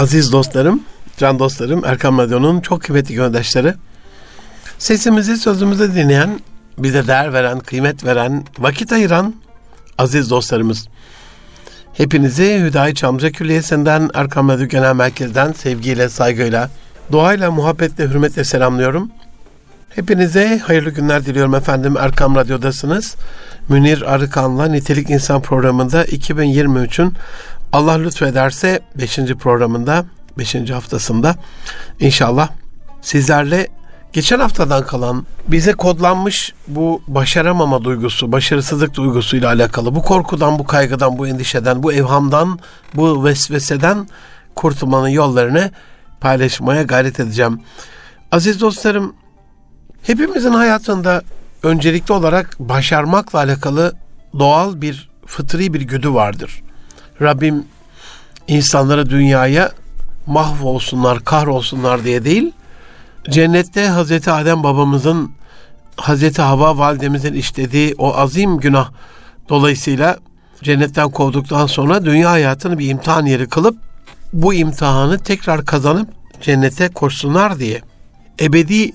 Aziz dostlarım, can dostlarım, Erkam Radyo'nun çok kıymetli göndaşları. Sesimizi, sözümüzü dinleyen, bize değer veren, kıymet veren, vakit ayıran aziz dostlarımız. Hepinizi Hüdayi Çamlıca Külliyesi'nden, Erkam Radyo Genel Merkez'den sevgiyle, saygıyla, duayla, muhabbetle, hürmetle selamlıyorum. Hepinize hayırlı günler diliyorum efendim. Erkam Radyo'dasınız. Münir Arıkan'la Nitelik İnsan programında 2023'ün Allah lütfederse 5. programında, 5. haftasında inşallah sizlerle geçen haftadan kalan bize kodlanmış bu başaramama duygusu, başarısızlık duygusuyla alakalı bu korkudan, bu kaygıdan, bu endişeden, bu evhamdan, bu vesveseden kurtulmanın yollarını paylaşmaya gayret edeceğim. Aziz dostlarım, hepimizin hayatında öncelikli olarak başarmakla alakalı doğal bir fıtri bir güdü vardır. Rabbim insanları dünyaya mahvolsunlar, kahrolsunlar diye değil, cennette Hazreti Adem babamızın Hazreti Hava validemizin işlediği o azim günah dolayısıyla cennetten kovduktan sonra dünya hayatını bir imtihan yeri kılıp bu imtihanı tekrar kazanıp cennete koşsunlar diye ebedi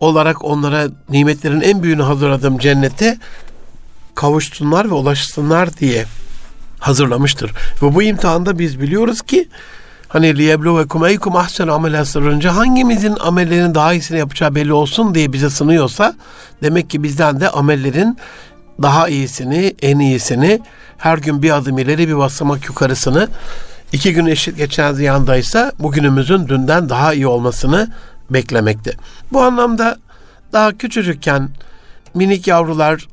olarak onlara nimetlerin en büyüğünü hazırladığım cennete kavuşsunlar ve ulaşsınlar diye hazırlamıştır. Ve bu imtihanda biz biliyoruz ki hani liyebluvekum eykum ahsen amel sırrınca hangimizin amellerin daha iyisini yapacağı belli olsun diye bize sınıyorsa demek ki bizden de amellerin daha iyisini, en iyisini, her gün bir adım ileri bir basamak yukarısını, iki gün eşit geçen ziyandaysa bugünümüzün dünden daha iyi olmasını beklemekte. Bu anlamda daha küçücükken minik yavrular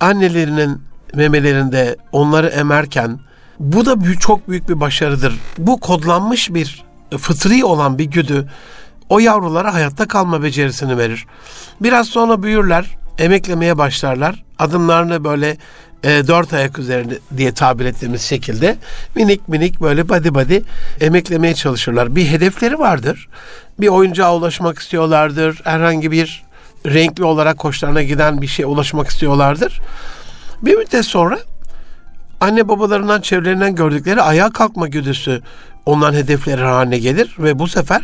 annelerinin memelerinde onları emerken bu da çok büyük bir başarıdır. Bu kodlanmış bir fıtri olan bir güdü o yavrulara hayatta kalma becerisini verir. Biraz sonra büyürler, emeklemeye başlarlar. Adımlarını böyle e, dört ayak üzerinde diye tabir ettiğimiz şekilde minik minik böyle body body emeklemeye çalışırlar. Bir hedefleri vardır. Bir oyuncağa ulaşmak istiyorlardır. Herhangi bir renkli olarak hoşlarına giden bir şeye ulaşmak istiyorlardır. Bir müddet sonra anne babalarından çevrelerinden gördükleri ayağa kalkma güdüsü onların hedefleri haline gelir ve bu sefer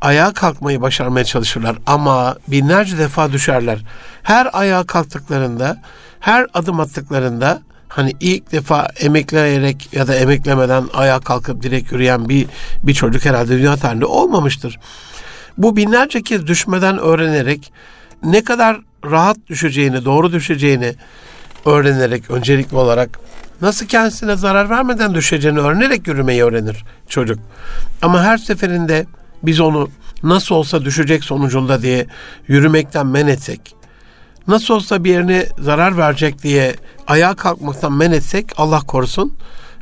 ayağa kalkmayı başarmaya çalışırlar ama binlerce defa düşerler. Her ayağa kalktıklarında, her adım attıklarında hani ilk defa emekleyerek ya da emeklemeden ayağa kalkıp direkt yürüyen bir bir çocuk herhalde dünya tarihinde olmamıştır. Bu binlerce kez düşmeden öğrenerek ne kadar rahat düşeceğini, doğru düşeceğini öğrenerek öncelikli olarak nasıl kendisine zarar vermeden düşeceğini öğrenerek yürümeyi öğrenir çocuk. Ama her seferinde biz onu nasıl olsa düşecek sonucunda diye yürümekten men etsek, nasıl olsa bir yerine zarar verecek diye ayağa kalkmaktan men etsek Allah korusun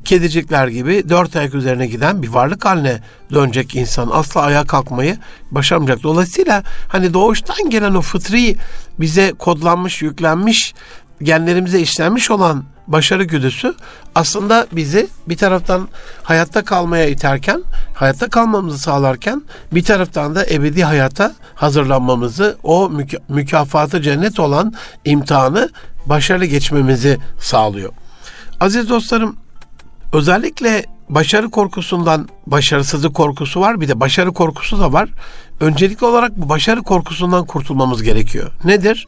kedicikler gibi dört ayak üzerine giden bir varlık haline dönecek insan. Asla ayağa kalkmayı başaramayacak. Dolayısıyla hani doğuştan gelen o fıtri bize kodlanmış, yüklenmiş, genlerimize işlenmiş olan başarı güdüsü aslında bizi bir taraftan hayatta kalmaya iterken, hayatta kalmamızı sağlarken bir taraftan da ebedi hayata hazırlanmamızı, o müka- mükafatı cennet olan imtihanı başarılı geçmemizi sağlıyor. Aziz dostlarım, özellikle başarı korkusundan başarısızlık korkusu var. Bir de başarı korkusu da var. Öncelikli olarak bu başarı korkusundan kurtulmamız gerekiyor. Nedir?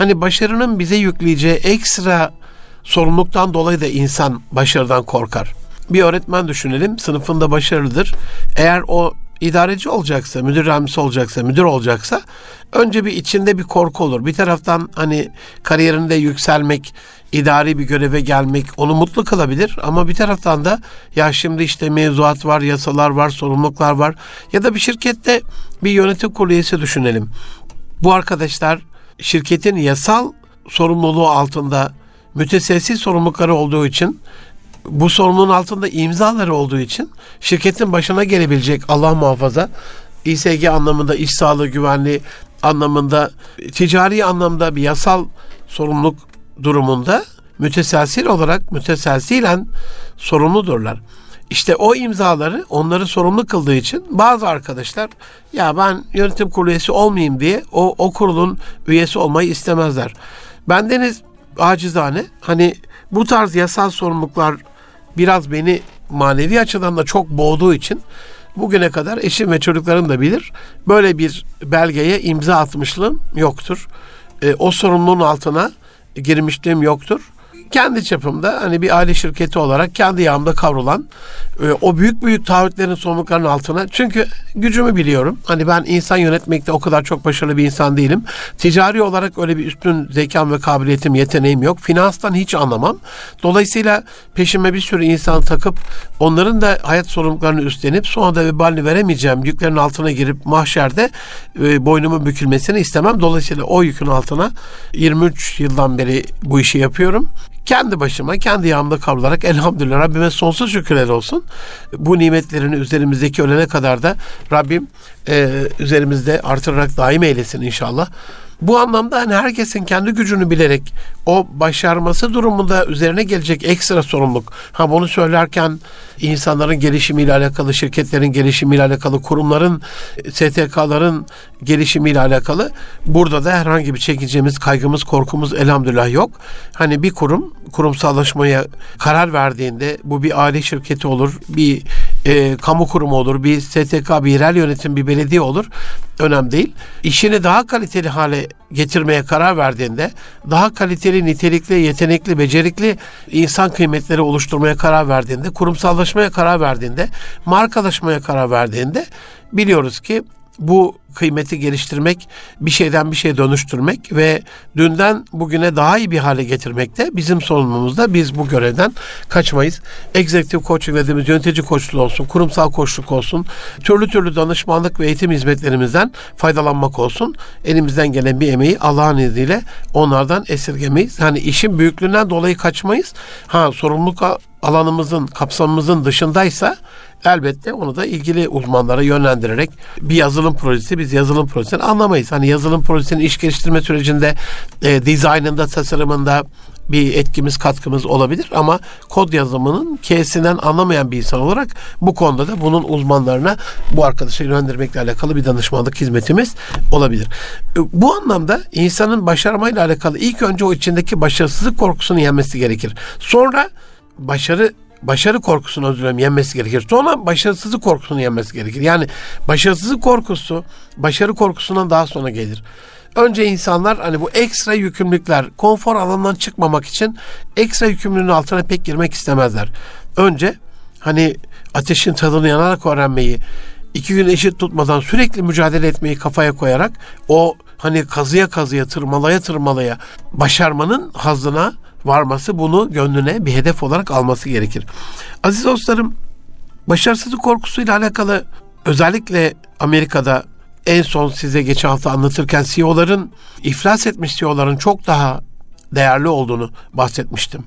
Hani başarının bize yükleyeceği ekstra sorumluluktan dolayı da insan başarıdan korkar. Bir öğretmen düşünelim, sınıfında başarılıdır. Eğer o idareci olacaksa, müdür yardımcısı olacaksa, müdür olacaksa önce bir içinde bir korku olur. Bir taraftan hani kariyerinde yükselmek, idari bir göreve gelmek onu mutlu kılabilir ama bir taraftan da ya şimdi işte mevzuat var, yasalar var, sorumluluklar var ya da bir şirkette bir yönetim kurulu üyesi düşünelim. Bu arkadaşlar şirketin yasal sorumluluğu altında müteselsiz sorumlulukları olduğu için bu sorumluluğun altında imzaları olduğu için şirketin başına gelebilecek Allah muhafaza İSG anlamında iş sağlığı güvenliği anlamında ticari anlamda bir yasal sorumluluk durumunda müteselsil olarak müteselsilen sorumludurlar. İşte o imzaları onları sorumlu kıldığı için bazı arkadaşlar ya ben yönetim kurulu üyesi olmayayım diye o, o kurulun üyesi olmayı istemezler. Bendeniz acizane hani bu tarz yasal sorumluluklar biraz beni manevi açıdan da çok boğduğu için bugüne kadar eşim ve çocuklarım da bilir. Böyle bir belgeye imza atmışlığım yoktur. E, o sorumluluğun altına girmişliğim yoktur kendi çapımda hani bir aile şirketi olarak kendi yağımda kavrulan e, o büyük büyük taahhütlerin sorumluluklarının altına çünkü gücümü biliyorum. Hani ben insan yönetmekte o kadar çok başarılı bir insan değilim. Ticari olarak öyle bir üstün zekam ve kabiliyetim, yeteneğim yok. Finanstan hiç anlamam. Dolayısıyla peşime bir sürü insan takıp onların da hayat sorumluluklarını üstlenip sonra da vebalini veremeyeceğim yüklerin altına girip mahşerde e, boynumun bükülmesini istemem. Dolayısıyla o yükün altına 23 yıldan beri bu işi yapıyorum kendi başıma, kendi yağımda kavrularak elhamdülillah Rabbime sonsuz şükürler olsun. Bu nimetlerini üzerimizdeki ölene kadar da Rabbim e, üzerimizde artırarak daim eylesin inşallah. Bu anlamda hani herkesin kendi gücünü bilerek o başarması durumunda üzerine gelecek ekstra sorumluluk. Ha bunu söylerken insanların gelişimiyle alakalı, şirketlerin gelişimiyle alakalı, kurumların, STK'ların gelişimiyle alakalı burada da herhangi bir çekeceğimiz kaygımız, korkumuz elhamdülillah yok. Hani bir kurum kurumsallaşmaya karar verdiğinde bu bir aile şirketi olur, bir e, kamu kurumu olur, bir STK, bir yerel yönetim, bir belediye olur. Önemli değil. İşini daha kaliteli hale getirmeye karar verdiğinde daha kaliteli, nitelikli, yetenekli, becerikli insan kıymetleri oluşturmaya karar verdiğinde, kurumsallaşmaya karar verdiğinde, markalaşmaya karar verdiğinde biliyoruz ki bu kıymeti geliştirmek, bir şeyden bir şeye dönüştürmek ve dünden bugüne daha iyi bir hale getirmek de bizim sorumluluğumuzda. Biz bu görevden kaçmayız. Executive coaching dediğimiz yönetici koçluğu olsun, kurumsal koçluk olsun, türlü türlü danışmanlık ve eğitim hizmetlerimizden faydalanmak olsun. Elimizden gelen bir emeği Allah'ın izniyle onlardan esirgemeyiz. Hani işin büyüklüğünden dolayı kaçmayız. Ha sorumluluk alanımızın, kapsamımızın dışındaysa elbette onu da ilgili uzmanlara yönlendirerek bir yazılım projesi biz yazılım projesini anlamayız. Hani yazılım projesinin iş geliştirme sürecinde e, dizaynında, tasarımında bir etkimiz, katkımız olabilir ama kod yazımının K'sinden anlamayan bir insan olarak bu konuda da bunun uzmanlarına bu arkadaşı yönlendirmekle alakalı bir danışmanlık hizmetimiz olabilir. E, bu anlamda insanın başarmayla alakalı ilk önce o içindeki başarısızlık korkusunu yenmesi gerekir. Sonra başarı başarı korkusunu özür yenmesi gerekir. Sonra başarısızlık korkusunu yenmesi gerekir. Yani başarısızlık korkusu başarı korkusundan daha sonra gelir. Önce insanlar hani bu ekstra yükümlülükler, konfor alanından çıkmamak için ekstra yükümlülüğün altına pek girmek istemezler. Önce hani ateşin tadını yanarak öğrenmeyi, iki gün eşit tutmadan sürekli mücadele etmeyi kafaya koyarak o hani kazıya kazıya, tırmalaya tırmalaya başarmanın hazına varması bunu gönlüne bir hedef olarak alması gerekir. Aziz dostlarım, başarısızlık korkusuyla alakalı özellikle Amerika'da en son size geçen hafta anlatırken CEO'ların iflas etmiş CEO'ların çok daha değerli olduğunu bahsetmiştim.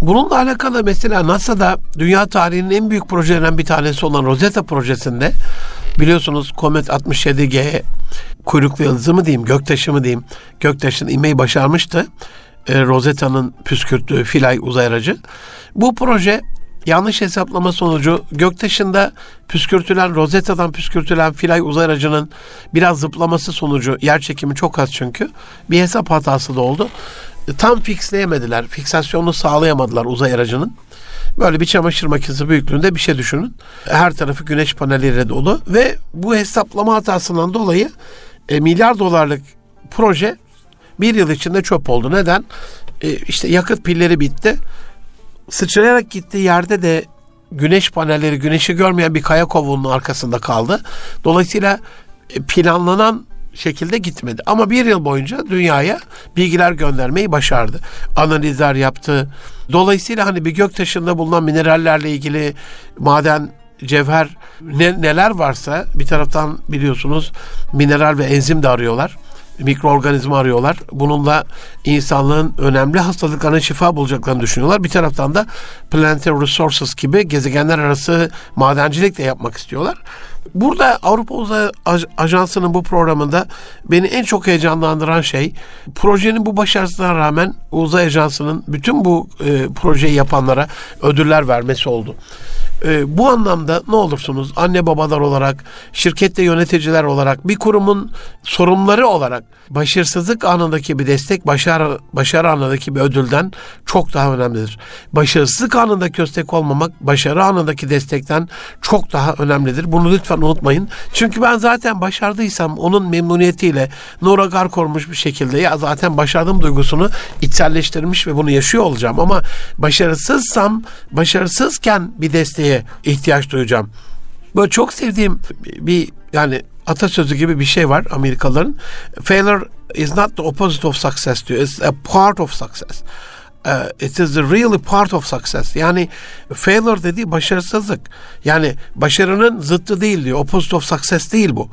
Bununla alakalı mesela NASA'da dünya tarihinin en büyük projelerinden bir tanesi olan Rosetta projesinde biliyorsunuz Comet 67G kuyruklu yıldızı mı diyeyim, göktaşı mı diyeyim, göktaşın inmeyi başarmıştı e, Rosetta'nın püskürttüğü Filay uzay aracı. Bu proje yanlış hesaplama sonucu göktaşında püskürtülen Rosetta'dan püskürtülen Filay uzay aracının biraz zıplaması sonucu yer çekimi çok az çünkü bir hesap hatası da oldu. Tam fixleyemediler. Fiksasyonunu sağlayamadılar uzay aracının. Böyle bir çamaşır makinesi büyüklüğünde bir şey düşünün. Her tarafı güneş panelleriyle dolu ve bu hesaplama hatasından dolayı e, milyar dolarlık proje bir yıl içinde çöp oldu. Neden? E, işte yakıt pilleri bitti. Sıçrayarak gittiği yerde de güneş panelleri güneşi görmeyen bir kaya kovuğunun arkasında kaldı. Dolayısıyla e, planlanan şekilde gitmedi. Ama bir yıl boyunca dünyaya bilgiler göndermeyi başardı. Analizler yaptı. Dolayısıyla hani bir göktaşında bulunan minerallerle ilgili maden, cevher ne, neler varsa bir taraftan biliyorsunuz mineral ve enzim de arıyorlar mikroorganizma arıyorlar. Bununla insanlığın önemli hastalıklarına şifa bulacaklarını düşünüyorlar. Bir taraftan da Planetary Resources gibi gezegenler arası madencilik de yapmak istiyorlar. Burada Avrupa Uzay Ajansı'nın bu programında beni en çok heyecanlandıran şey projenin bu başarısına rağmen Uzay Ajansı'nın bütün bu e, projeyi yapanlara ödüller vermesi oldu. E, bu anlamda ne olursunuz anne babalar olarak, şirkette yöneticiler olarak, bir kurumun sorumluları olarak başarısızlık anındaki bir destek başarı, başarı anındaki bir ödülden çok daha önemlidir. Başarısızlık anında köstek olmamak başarı anındaki destekten çok daha önemlidir. Bunu lütfen unutmayın. Çünkü ben zaten başardıysam onun memnuniyetiyle Nora Garkormuş bir şekilde ya zaten başardım duygusunu içselleştirmiş ve bunu yaşıyor olacağım. Ama başarısızsam başarısızken bir desteğe ihtiyaç duyacağım. Böyle çok sevdiğim bir yani atasözü gibi bir şey var Amerikalıların. Failure is not the opposite of success diyor. It's a part of success. Uh, it is really part of success. Yani failure dediği başarısızlık. Yani başarının zıttı değil diyor. Opposite of success değil bu.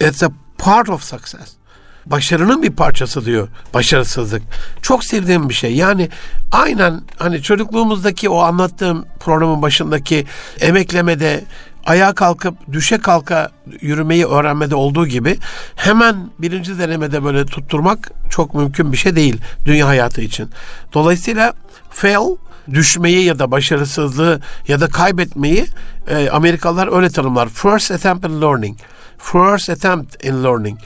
It's a part of success. Başarının bir parçası diyor başarısızlık. Çok sevdiğim bir şey. Yani aynen hani çocukluğumuzdaki o anlattığım programın başındaki emeklemede ayağa kalkıp düşe kalka yürümeyi öğrenmede olduğu gibi hemen birinci denemede böyle tutturmak çok mümkün bir şey değil dünya hayatı için. Dolayısıyla fail düşmeyi ya da başarısızlığı ya da kaybetmeyi e, Amerikalılar öyle tanımlar. First attempt in learning. First attempt in learning.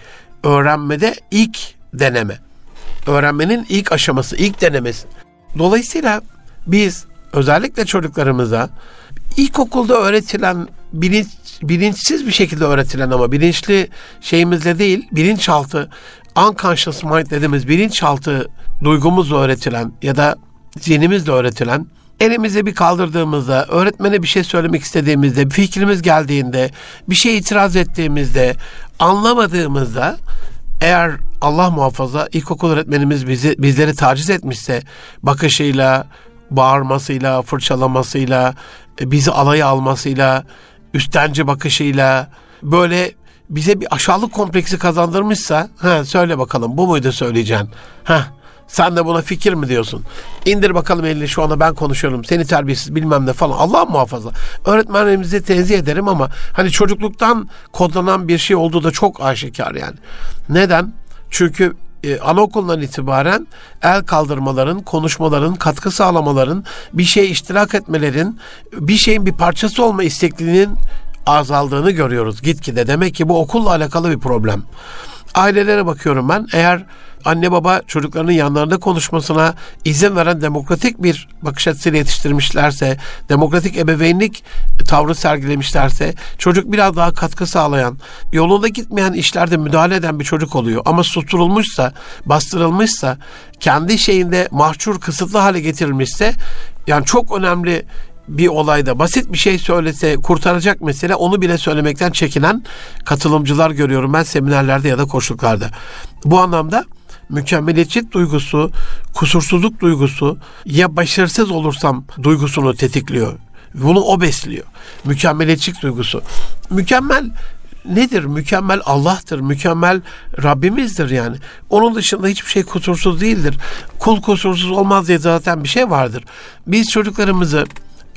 Öğrenmede ilk deneme. Öğrenmenin ilk aşaması, ilk denemesi. Dolayısıyla biz özellikle çocuklarımıza ilkokulda öğretilen bilinç, bilinçsiz bir şekilde öğretilen ama bilinçli şeyimizle değil, bilinçaltı unconscious mind dediğimiz bilinçaltı duygumuzla öğretilen ya da zihnimizle öğretilen elimizi bir kaldırdığımızda, öğretmene bir şey söylemek istediğimizde, bir fikrimiz geldiğinde, bir şey itiraz ettiğimizde, anlamadığımızda eğer Allah muhafaza ilkokul öğretmenimiz bizi bizleri taciz etmişse bakışıyla, bağırmasıyla, fırçalamasıyla, e, bizi alaya almasıyla, üstenci bakışıyla böyle bize bir aşağılık kompleksi kazandırmışsa, ha söyle bakalım bu muydu söyleyeceğin? Ha sen de buna fikir mi diyorsun? İndir bakalım elini şu anda ben konuşuyorum. Seni terbiyesiz bilmem ne falan. Allah muhafaza. Öğretmenlerimizi tenzih ederim ama hani çocukluktan kodlanan bir şey olduğu da çok aşikar yani. Neden? Çünkü e, anaokulundan itibaren el kaldırmaların, konuşmaların, katkı sağlamaların, bir şey iştirak etmelerin, bir şeyin bir parçası olma istekliliğinin azaldığını görüyoruz gitgide. Demek ki bu okulla alakalı bir problem. Ailelere bakıyorum ben. Eğer anne baba çocuklarının yanlarında konuşmasına izin veren demokratik bir bakış açısıyla yetiştirmişlerse, demokratik ebeveynlik tavrı sergilemişlerse, çocuk biraz daha katkı sağlayan, yolunda gitmeyen işlerde müdahale eden bir çocuk oluyor. Ama susturulmuşsa, bastırılmışsa, kendi şeyinde mahcur, kısıtlı hale getirilmişse, yani çok önemli bir olayda basit bir şey söylese kurtaracak mesele onu bile söylemekten çekinen katılımcılar görüyorum ben seminerlerde ya da koşullarda. Bu anlamda mükemmeliyetçi duygusu, kusursuzluk duygusu ya başarısız olursam duygusunu tetikliyor. Bunu o besliyor. Mükemmeliyetçilik duygusu. Mükemmel nedir? Mükemmel Allah'tır. Mükemmel Rabbimizdir yani. Onun dışında hiçbir şey kusursuz değildir. Kul kusursuz olmaz diye zaten bir şey vardır. Biz çocuklarımızı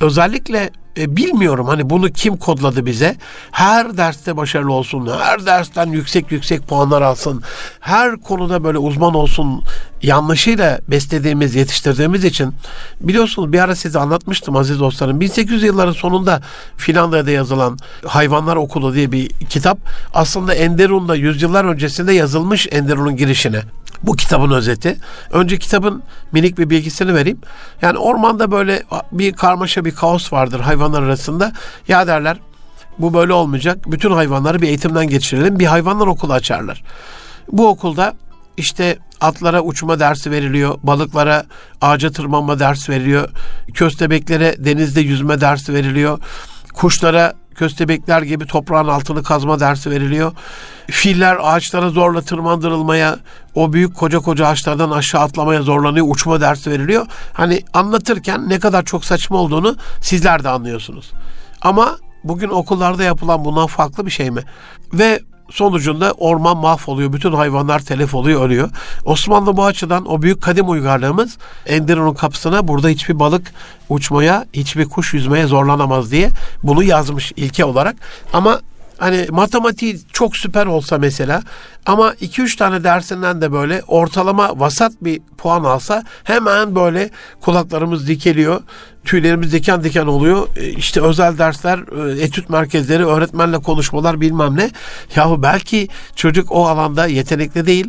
özellikle e, bilmiyorum hani bunu kim kodladı bize. Her derste başarılı olsun, her dersten yüksek yüksek puanlar alsın, her konuda böyle uzman olsun yanlışıyla beslediğimiz, yetiştirdiğimiz için biliyorsunuz bir ara size anlatmıştım aziz dostlarım. 1800 yılların sonunda Finlandiya'da yazılan Hayvanlar Okulu diye bir kitap aslında Enderun'da yüzyıllar öncesinde yazılmış Enderun'un girişine. Bu kitabın özeti. Önce kitabın minik bir bilgisini vereyim. Yani ormanda böyle bir karmaşa bir kaos vardır hayvanlar arasında. Ya derler bu böyle olmayacak. Bütün hayvanları bir eğitimden geçirelim. Bir hayvanlar okulu açarlar. Bu okulda işte atlara uçma dersi veriliyor, balıklara ağaca tırmanma dersi veriliyor, köstebeklere denizde yüzme dersi veriliyor, kuşlara köstebekler gibi toprağın altını kazma dersi veriliyor. Filler ağaçlara zorla tırmandırılmaya, o büyük koca koca ağaçlardan aşağı atlamaya zorlanıyor, uçma dersi veriliyor. Hani anlatırken ne kadar çok saçma olduğunu sizler de anlıyorsunuz. Ama bugün okullarda yapılan bundan farklı bir şey mi? Ve sonucunda orman mahvoluyor. Bütün hayvanlar telef oluyor, ölüyor. Osmanlı bu açıdan o büyük kadim uygarlığımız Enderun'un kapısına burada hiçbir balık uçmaya, hiçbir kuş yüzmeye zorlanamaz diye bunu yazmış ilke olarak. Ama hani matematiği çok süper olsa mesela ama 2-3 tane dersinden de böyle ortalama vasat bir puan alsa hemen böyle kulaklarımız dikeliyor. Tüylerimiz diken diken oluyor. E, işte özel dersler, e, etüt merkezleri, öğretmenle konuşmalar bilmem ne. Yahu belki çocuk o alanda yetenekli değil.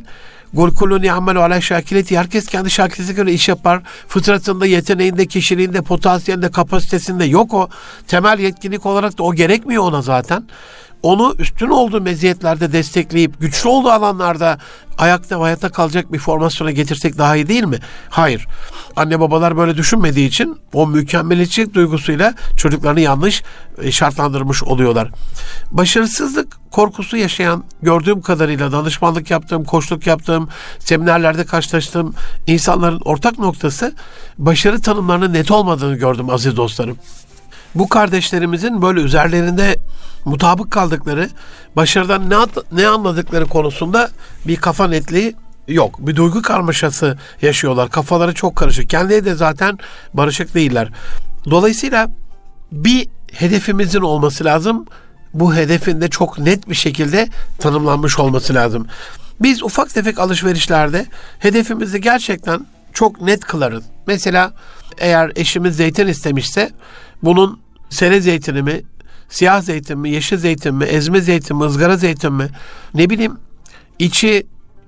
Gul kulun ya'melu ala şakileti. Herkes kendi şakilesine göre iş yapar. Fıtratında, yeteneğinde, kişiliğinde, potansiyelinde, kapasitesinde yok o. Temel yetkinlik olarak da o gerekmiyor ona zaten onu üstün olduğu meziyetlerde destekleyip güçlü olduğu alanlarda ayakta ve hayatta kalacak bir formasyona getirsek daha iyi değil mi? Hayır. Anne babalar böyle düşünmediği için o mükemmeliyetçilik duygusuyla çocuklarını yanlış e, şartlandırmış oluyorlar. Başarısızlık korkusu yaşayan gördüğüm kadarıyla danışmanlık yaptığım, koçluk yaptığım, seminerlerde karşılaştığım insanların ortak noktası başarı tanımlarının net olmadığını gördüm aziz dostlarım. Bu kardeşlerimizin böyle üzerlerinde mutabık kaldıkları, başarıdan ne, ne anladıkları konusunda bir kafa netliği yok. Bir duygu karmaşası yaşıyorlar. Kafaları çok karışık. Kendileri de zaten barışık değiller. Dolayısıyla bir hedefimizin olması lazım. Bu hedefin de çok net bir şekilde tanımlanmış olması lazım. Biz ufak tefek alışverişlerde hedefimizi gerçekten çok net kılarız. Mesela eğer eşimiz zeytin istemişse bunun sere zeytini mi, siyah zeytin mi, yeşil zeytin mi, ezme zeytin mi, ızgara zeytin mi, ne bileyim içi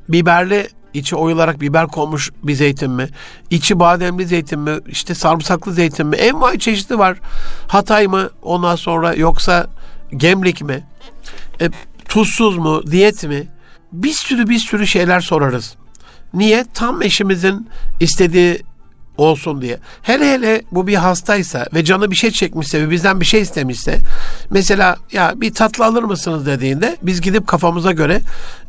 biberli, içi oyularak biber konmuş bir zeytin mi, içi bademli zeytin mi, işte sarımsaklı zeytin mi, envai çeşidi var. Hatay mı, ondan sonra yoksa Gemlik mi, e, tuzsuz mu, diyet mi, bir sürü bir sürü şeyler sorarız. Niye? Tam eşimizin istediği olsun diye. Hele hele bu bir hastaysa ve canı bir şey çekmişse ve bizden bir şey istemişse mesela ya bir tatlı alır mısınız dediğinde biz gidip kafamıza göre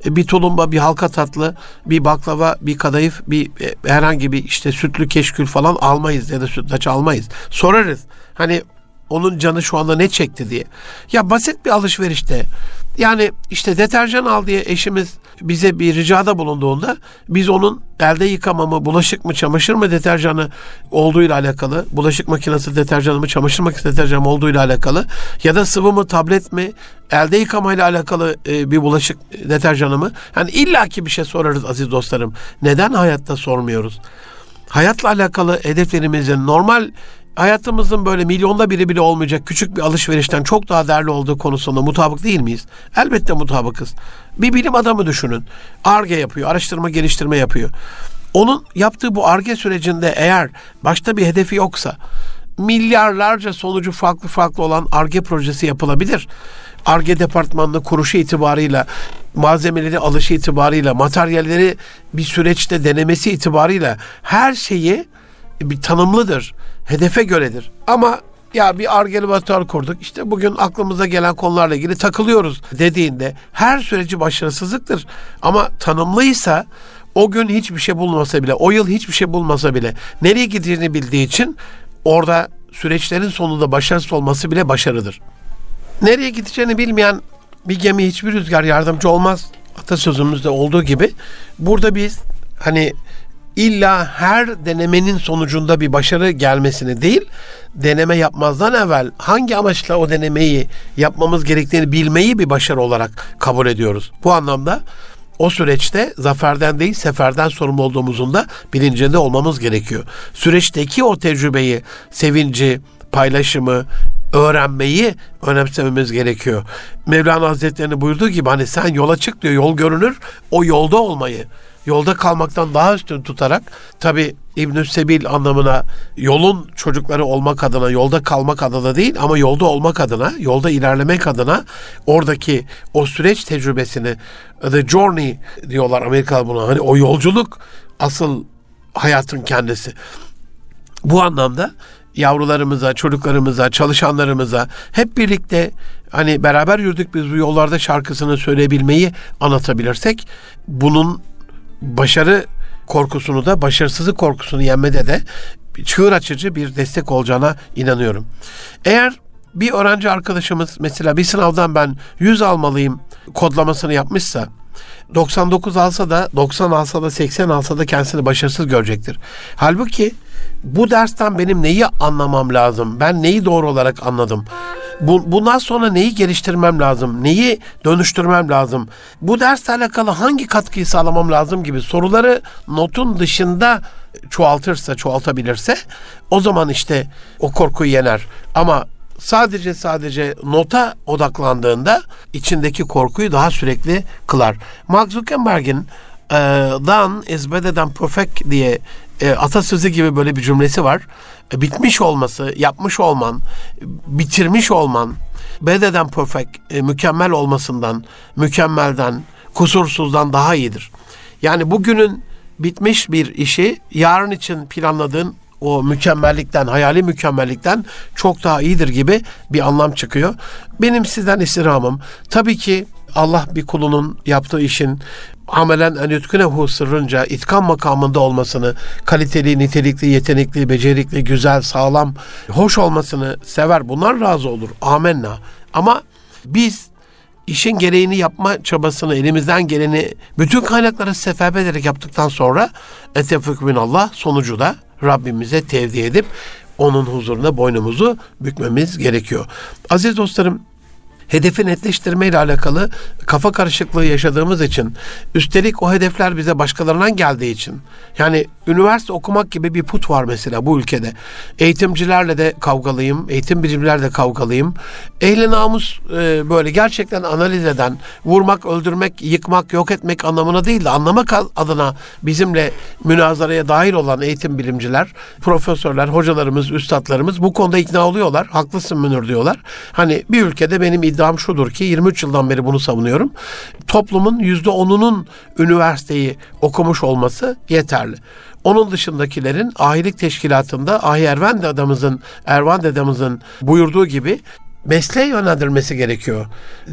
e, bir tulumba, bir halka tatlı, bir baklava, bir kadayıf, bir e, herhangi bir işte sütlü keşkül falan almayız ya da sütlaç almayız. Sorarız. Hani onun canı şu anda ne çekti diye. Ya basit bir alışverişte yani işte deterjan al diye eşimiz bize bir ricada bulunduğunda biz onun elde yıkama mı, bulaşık mı, çamaşır mı deterjanı olduğuyla alakalı, bulaşık makinesi deterjanı mı, çamaşır makinesi deterjanı olduğuyla alakalı ya da sıvı mı, tablet mi, elde yıkamayla alakalı e, bir bulaşık deterjanı mı? Yani illaki bir şey sorarız aziz dostlarım. Neden hayatta sormuyoruz? Hayatla alakalı hedeflerimizin normal hayatımızın böyle milyonda biri bile olmayacak küçük bir alışverişten çok daha değerli olduğu konusunda mutabık değil miyiz? Elbette mutabıkız. Bir bilim adamı düşünün. ARGE yapıyor, araştırma geliştirme yapıyor. Onun yaptığı bu ARGE sürecinde eğer başta bir hedefi yoksa milyarlarca sonucu farklı farklı olan ARGE projesi yapılabilir. ARGE departmanının kuruşu itibarıyla, malzemeleri alışı itibarıyla, materyalleri bir süreçte denemesi itibarıyla her şeyi bir tanımlıdır hedefe göredir. Ama ya bir arge kurduk. İşte bugün aklımıza gelen konularla ilgili takılıyoruz dediğinde her süreci başarısızlıktır. Ama tanımlıysa o gün hiçbir şey bulmasa bile, o yıl hiçbir şey bulmasa bile nereye gideceğini bildiği için orada süreçlerin sonunda başarısız olması bile başarıdır. Nereye gideceğini bilmeyen bir gemi hiçbir rüzgar yardımcı olmaz. Atasözümüzde olduğu gibi burada biz hani illa her denemenin sonucunda bir başarı gelmesini değil, deneme yapmazdan evvel hangi amaçla o denemeyi yapmamız gerektiğini bilmeyi bir başarı olarak kabul ediyoruz. Bu anlamda o süreçte zaferden değil seferden sorumlu olduğumuzun da bilincinde olmamız gerekiyor. Süreçteki o tecrübeyi, sevinci, paylaşımı, öğrenmeyi önemsememiz gerekiyor. Mevlana Hazretleri'nin buyurduğu gibi hani sen yola çık diyor yol görünür o yolda olmayı yolda kalmaktan daha üstün tutarak tabi İbn Sebil anlamına yolun çocukları olmak adına, yolda kalmak adına değil ama yolda olmak adına, yolda ilerlemek adına oradaki o süreç tecrübesini the journey diyorlar Amerikalı buna. Hani o yolculuk asıl hayatın kendisi. Bu anlamda yavrularımıza, çocuklarımıza, çalışanlarımıza hep birlikte hani beraber yürüdük biz bu yollarda şarkısını söyleyebilmeyi anlatabilirsek bunun başarı korkusunu da başarısızlık korkusunu yenmede de çığır açıcı bir destek olacağına inanıyorum. Eğer bir öğrenci arkadaşımız mesela bir sınavdan ben 100 almalıyım kodlamasını yapmışsa 99 alsa da 90 alsa da 80 alsa da kendisini başarısız görecektir. Halbuki bu dersten benim neyi anlamam lazım? Ben neyi doğru olarak anladım? Bu, bundan sonra neyi geliştirmem lazım? Neyi dönüştürmem lazım? Bu dersle alakalı hangi katkıyı sağlamam lazım gibi soruları notun dışında çoğaltırsa, çoğaltabilirse o zaman işte o korkuyu yener. Ama sadece sadece nota odaklandığında içindeki korkuyu daha sürekli kılar. Mark Zuckerberg'in done is better than perfect diye e, atasözü gibi böyle bir cümlesi var. E, bitmiş olması, yapmış olman, bitirmiş olman, than perfect, e, mükemmel olmasından, mükemmelden, kusursuzdan daha iyidir. Yani bugünün bitmiş bir işi yarın için planladığın o mükemmellikten, hayali mükemmellikten çok daha iyidir gibi bir anlam çıkıyor. Benim sizden istirhamım tabii ki Allah bir kulunun yaptığı işin amelen en yutkunehu sırrınca itkan makamında olmasını, kaliteli, nitelikli, yetenekli, becerikli, güzel, sağlam, hoş olmasını sever. Bunlar razı olur. Amenna. Ama biz işin gereğini yapma çabasını, elimizden geleni bütün kaynakları seferber ederek yaptıktan sonra etefük Allah sonucu da Rabbimize tevdi edip onun huzuruna boynumuzu bükmemiz gerekiyor. Aziz dostlarım hedefi netleştirme ile alakalı kafa karışıklığı yaşadığımız için üstelik o hedefler bize başkalarından geldiği için yani üniversite okumak gibi bir put var mesela bu ülkede. Eğitimcilerle de kavgalıyım, eğitim birimlerle de kavgalıyım. Ehli namus e, böyle gerçekten analiz eden, vurmak, öldürmek, yıkmak, yok etmek anlamına değil de anlamak adına bizimle münazaraya dahil olan eğitim bilimciler, profesörler, hocalarımız, üstadlarımız bu konuda ikna oluyorlar. Haklısın Münir diyorlar. Hani bir ülkede benim iddiam şudur ki 23 yıldan beri bunu savunuyorum. Toplumun %10'unun üniversiteyi okumuş olması yeterli. Onun dışındakilerin ahilik teşkilatında Ahi Ervan dedemizin, Ervan dedemizin buyurduğu gibi mesleğe yönlendirmesi gerekiyor.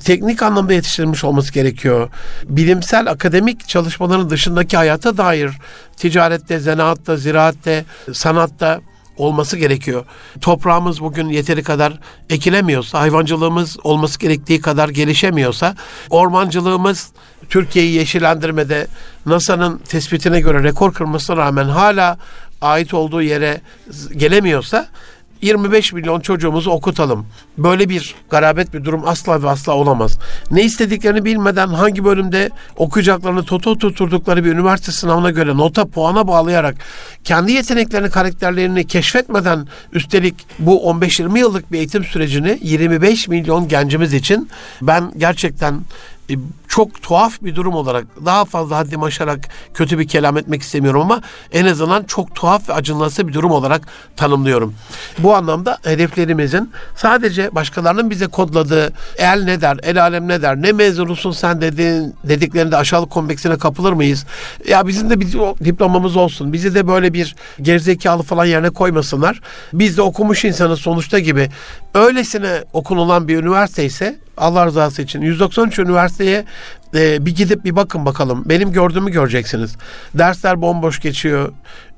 Teknik anlamda yetiştirilmiş olması gerekiyor. Bilimsel, akademik çalışmaların dışındaki hayata dair ticarette, zanaatta, ziraatte, sanatta olması gerekiyor. Toprağımız bugün yeteri kadar ekilemiyorsa, hayvancılığımız olması gerektiği kadar gelişemiyorsa, ormancılığımız Türkiye'yi yeşillendirmede NASA'nın tespitine göre rekor kırmasına rağmen hala ait olduğu yere gelemiyorsa 25 milyon çocuğumuzu okutalım. Böyle bir garabet bir durum asla ve asla olamaz. Ne istediklerini bilmeden hangi bölümde okuyacaklarını toto tuturdukları bir üniversite sınavına göre nota puana bağlayarak kendi yeteneklerini, karakterlerini keşfetmeden üstelik bu 15-20 yıllık bir eğitim sürecini 25 milyon gencimiz için ben gerçekten e, çok tuhaf bir durum olarak daha fazla haddim aşarak kötü bir kelam etmek istemiyorum ama en azından çok tuhaf ve acınası bir durum olarak tanımlıyorum. Bu anlamda hedeflerimizin sadece başkalarının bize kodladığı el ne der, el alem ne der, ne mezunusun sen dediğin, dediklerinde aşağılık kompleksine kapılır mıyız? Ya bizim de bir diplomamız olsun. Bizi de böyle bir gerizekalı falan yerine koymasınlar. Biz de okumuş insanız sonuçta gibi. Öylesine okunulan bir üniversite ise Allah rızası için. 193 üniversiteye e, bir gidip bir bakın bakalım. Benim gördüğümü göreceksiniz. Dersler bomboş geçiyor.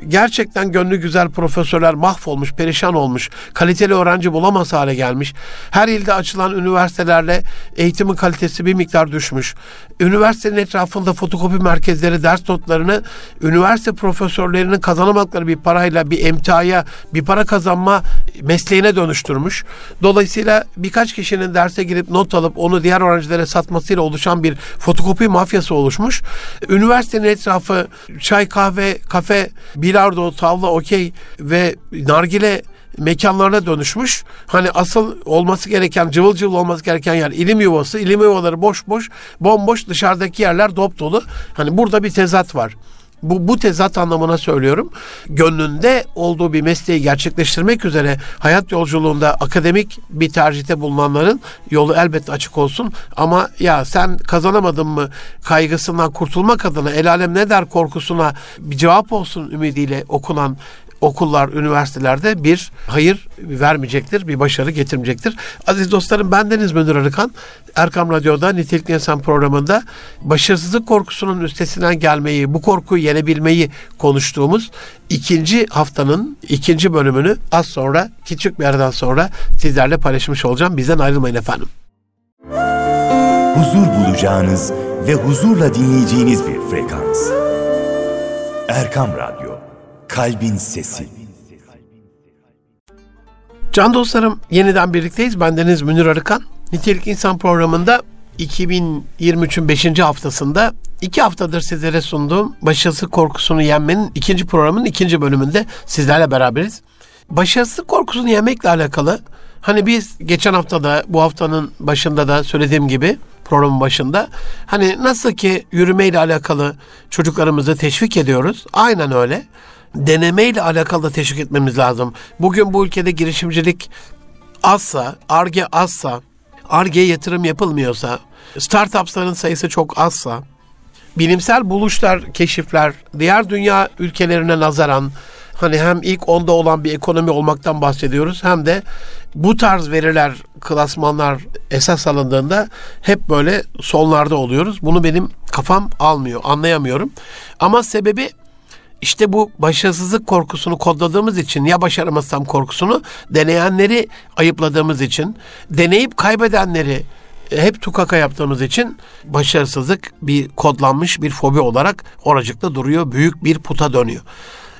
Gerçekten gönlü güzel profesörler mahvolmuş, perişan olmuş. Kaliteli öğrenci bulamaz hale gelmiş. Her ilde açılan üniversitelerle eğitimin kalitesi bir miktar düşmüş. Üniversitenin etrafında fotokopi merkezleri ders notlarını üniversite profesörlerinin kazanamadıkları bir parayla bir emtiaya, bir para kazanma mesleğine dönüştürmüş. Dolayısıyla birkaç kişinin derse girip not alıp onu diğer öğrencilere satmasıyla oluşan bir fotokopi mafyası oluşmuş. Üniversitenin etrafı çay, kahve, kafe, bilardo, tavla, okey ve nargile mekanlarına dönüşmüş. Hani asıl olması gereken, cıvıl cıvıl olması gereken yer ilim yuvası. İlim yuvaları boş boş, bomboş dışarıdaki yerler dop dolu. Hani burada bir tezat var. Bu, bu tezat anlamına söylüyorum. Gönlünde olduğu bir mesleği gerçekleştirmek üzere hayat yolculuğunda akademik bir tercihte bulunanların yolu elbette açık olsun. Ama ya sen kazanamadın mı kaygısından kurtulmak adına el alem ne der korkusuna bir cevap olsun ümidiyle okunan okullar, üniversitelerde bir hayır vermeyecektir, bir başarı getirmeyecektir. Aziz dostlarım bendeniz Münir Arıkan. Erkam Radyo'da Nitelikli İnsan programında başarısızlık korkusunun üstesinden gelmeyi, bu korkuyu yenebilmeyi konuştuğumuz ikinci haftanın ikinci bölümünü az sonra, küçük bir aradan sonra sizlerle paylaşmış olacağım. Bizden ayrılmayın efendim. Huzur bulacağınız ve huzurla dinleyeceğiniz bir frekans. Erkam Radyo, Kalbin Sesi. Can dostlarım yeniden birlikteyiz. Bendeniz Münir Arıkan. Nitelik İnsan programında 2023'ün 5. haftasında iki haftadır sizlere sunduğum başarısızlık korkusunu yenmenin ikinci programın ikinci bölümünde sizlerle beraberiz. Başarısızlık korkusunu yenmekle alakalı hani biz geçen haftada bu haftanın başında da söylediğim gibi programın başında hani nasıl ki yürümeyle alakalı çocuklarımızı teşvik ediyoruz. Aynen öyle. Denemeyle alakalı da teşvik etmemiz lazım. Bugün bu ülkede girişimcilik azsa, arge azsa, argeye yatırım yapılmıyorsa, startupsların sayısı çok azsa, bilimsel buluşlar, keşifler diğer dünya ülkelerine nazaran hani hem ilk onda olan bir ekonomi olmaktan bahsediyoruz hem de bu tarz veriler, klasmanlar esas alındığında hep böyle sonlarda oluyoruz. Bunu benim kafam almıyor, anlayamıyorum. Ama sebebi işte bu başarısızlık korkusunu kodladığımız için ya başaramazsam korkusunu deneyenleri ayıpladığımız için deneyip kaybedenleri e, hep tukaka yaptığımız için başarısızlık bir kodlanmış bir fobi olarak oracıkta duruyor. Büyük bir puta dönüyor.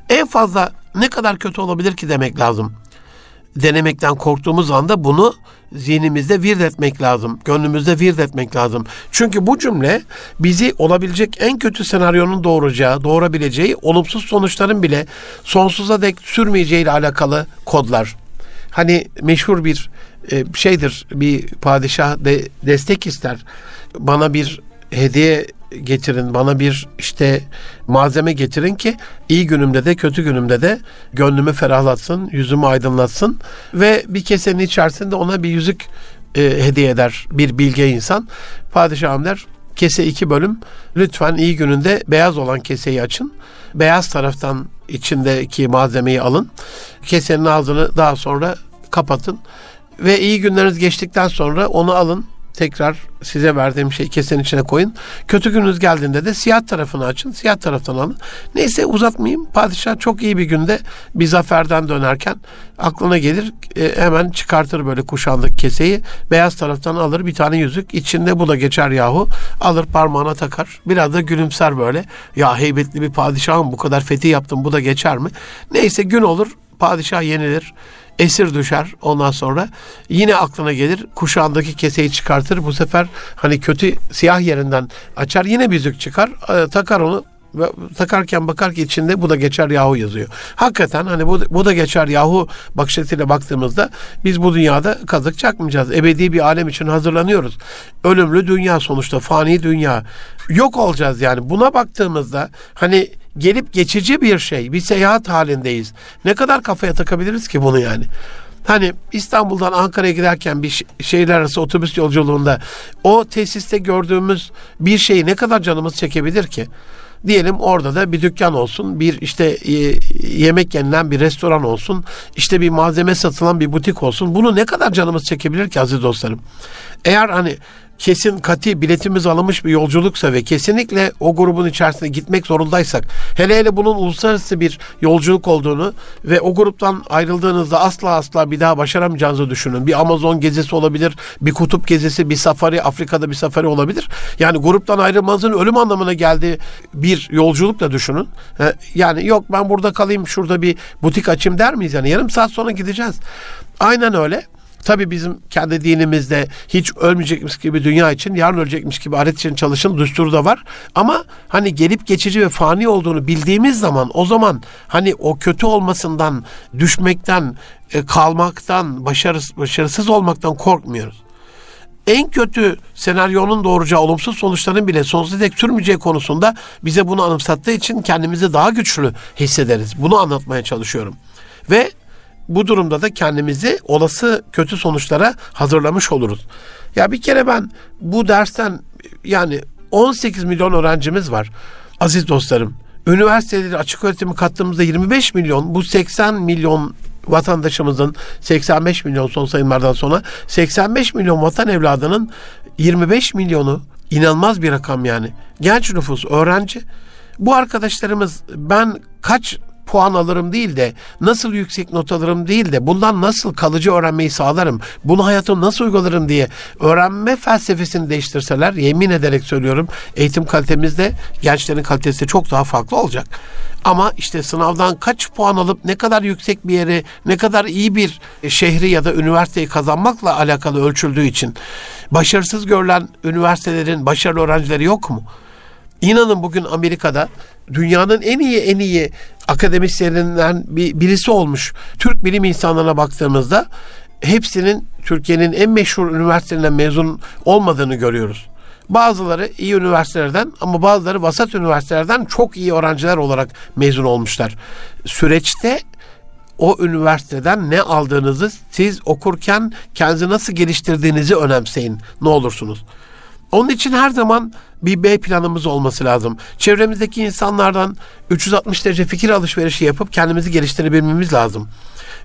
En fazla ne kadar kötü olabilir ki demek lazım. Denemekten korktuğumuz anda bunu zihnimizde virt etmek lazım. Gönlümüzde virt etmek lazım. Çünkü bu cümle bizi olabilecek en kötü senaryonun doğuracağı, doğurabileceği olumsuz sonuçların bile sonsuza dek sürmeyeceği ile alakalı kodlar. Hani meşhur bir e, şeydir bir padişah de, destek ister. Bana bir hediye getirin, bana bir işte malzeme getirin ki iyi günümde de kötü günümde de gönlümü ferahlatsın, yüzümü aydınlatsın ve bir kesenin içerisinde ona bir yüzük e, hediye eder bir bilge insan. Padişahım der kese iki bölüm lütfen iyi gününde beyaz olan keseyi açın. Beyaz taraftan içindeki malzemeyi alın. Kesenin ağzını daha sonra kapatın. Ve iyi günleriniz geçtikten sonra onu alın tekrar size verdiğim şeyi kesenin içine koyun. Kötü gününüz geldiğinde de siyah tarafını açın. Siyah taraftan alın. Neyse uzatmayayım. Padişah çok iyi bir günde bir zaferden dönerken aklına gelir e, hemen çıkartır böyle kuşandık keseyi. Beyaz taraftan alır bir tane yüzük. içinde bu da geçer yahu. Alır parmağına takar. Biraz da gülümser böyle. Ya heybetli bir padişahım bu kadar fethi yaptım bu da geçer mi? Neyse gün olur padişah yenilir esir düşer ondan sonra yine aklına gelir kuşağındaki keseyi çıkartır bu sefer hani kötü siyah yerinden açar yine bir yüzük çıkar e, takar onu ve takarken bakar ki içinde bu da geçer yahu yazıyor. Hakikaten hani bu, bu da geçer yahu bakış açısıyla baktığımızda biz bu dünyada kazık çakmayacağız. Ebedi bir alem için hazırlanıyoruz. Ölümlü dünya sonuçta fani dünya. Yok olacağız yani. Buna baktığımızda hani gelip geçici bir şey. Bir seyahat halindeyiz. Ne kadar kafaya takabiliriz ki bunu yani? Hani İstanbul'dan Ankara'ya giderken bir şehirler arası otobüs yolculuğunda o tesiste gördüğümüz bir şeyi ne kadar canımız çekebilir ki? Diyelim orada da bir dükkan olsun, bir işte e, yemek yenilen bir restoran olsun, işte bir malzeme satılan bir butik olsun. Bunu ne kadar canımız çekebilir ki aziz dostlarım? Eğer hani kesin kati biletimiz alınmış bir yolculuksa ve kesinlikle o grubun içerisine gitmek zorundaysak hele hele bunun uluslararası bir yolculuk olduğunu ve o gruptan ayrıldığınızda asla asla bir daha başaramayacağınızı düşünün. Bir Amazon gezisi olabilir, bir kutup gezisi, bir safari, Afrika'da bir safari olabilir. Yani gruptan ayrılmanızın ölüm anlamına geldiği bir yolculuk da düşünün. Yani yok ben burada kalayım şurada bir butik açayım der miyiz? Yani yarım saat sonra gideceğiz. Aynen öyle. Tabi bizim kendi dinimizde hiç ölmeyecekmiş gibi dünya için yarın ölecekmiş gibi ahiret için çalışın düsturu da var. Ama hani gelip geçici ve fani olduğunu bildiğimiz zaman o zaman hani o kötü olmasından, düşmekten, e, kalmaktan, başarısız, başarısız olmaktan korkmuyoruz en kötü senaryonun doğuracağı olumsuz sonuçların bile sonsuza dek sürmeyeceği konusunda bize bunu anımsattığı için kendimizi daha güçlü hissederiz. Bunu anlatmaya çalışıyorum. Ve bu durumda da kendimizi olası kötü sonuçlara hazırlamış oluruz. Ya bir kere ben bu dersten yani 18 milyon öğrencimiz var. Aziz dostlarım, üniversiteleri açık öğretimi kattığımızda 25 milyon, bu 80 milyon vatandaşımızın 85 milyon son sayımlardan sonra 85 milyon vatan evladının 25 milyonu inanılmaz bir rakam yani. Genç nüfus, öğrenci. Bu arkadaşlarımız ben kaç puan alırım değil de nasıl yüksek not alırım değil de bundan nasıl kalıcı öğrenmeyi sağlarım, bunu hayatımda nasıl uygularım diye öğrenme felsefesini değiştirseler yemin ederek söylüyorum eğitim kalitemizde gençlerin kalitesi çok daha farklı olacak. Ama işte sınavdan kaç puan alıp ne kadar yüksek bir yeri, ne kadar iyi bir şehri ya da üniversiteyi kazanmakla alakalı ölçüldüğü için başarısız görülen üniversitelerin başarılı öğrencileri yok mu? İnanın bugün Amerika'da dünyanın en iyi en iyi akademisyeninden bir, birisi olmuş Türk bilim insanlarına baktığımızda hepsinin Türkiye'nin en meşhur üniversitelerinden mezun olmadığını görüyoruz. Bazıları iyi üniversitelerden ama bazıları vasat üniversitelerden çok iyi öğrenciler olarak mezun olmuşlar. Süreçte o üniversiteden ne aldığınızı siz okurken kendinizi nasıl geliştirdiğinizi önemseyin ne olursunuz. Onun için her zaman bir B planımız olması lazım. Çevremizdeki insanlardan 360 derece fikir alışverişi yapıp kendimizi geliştirebilmemiz lazım.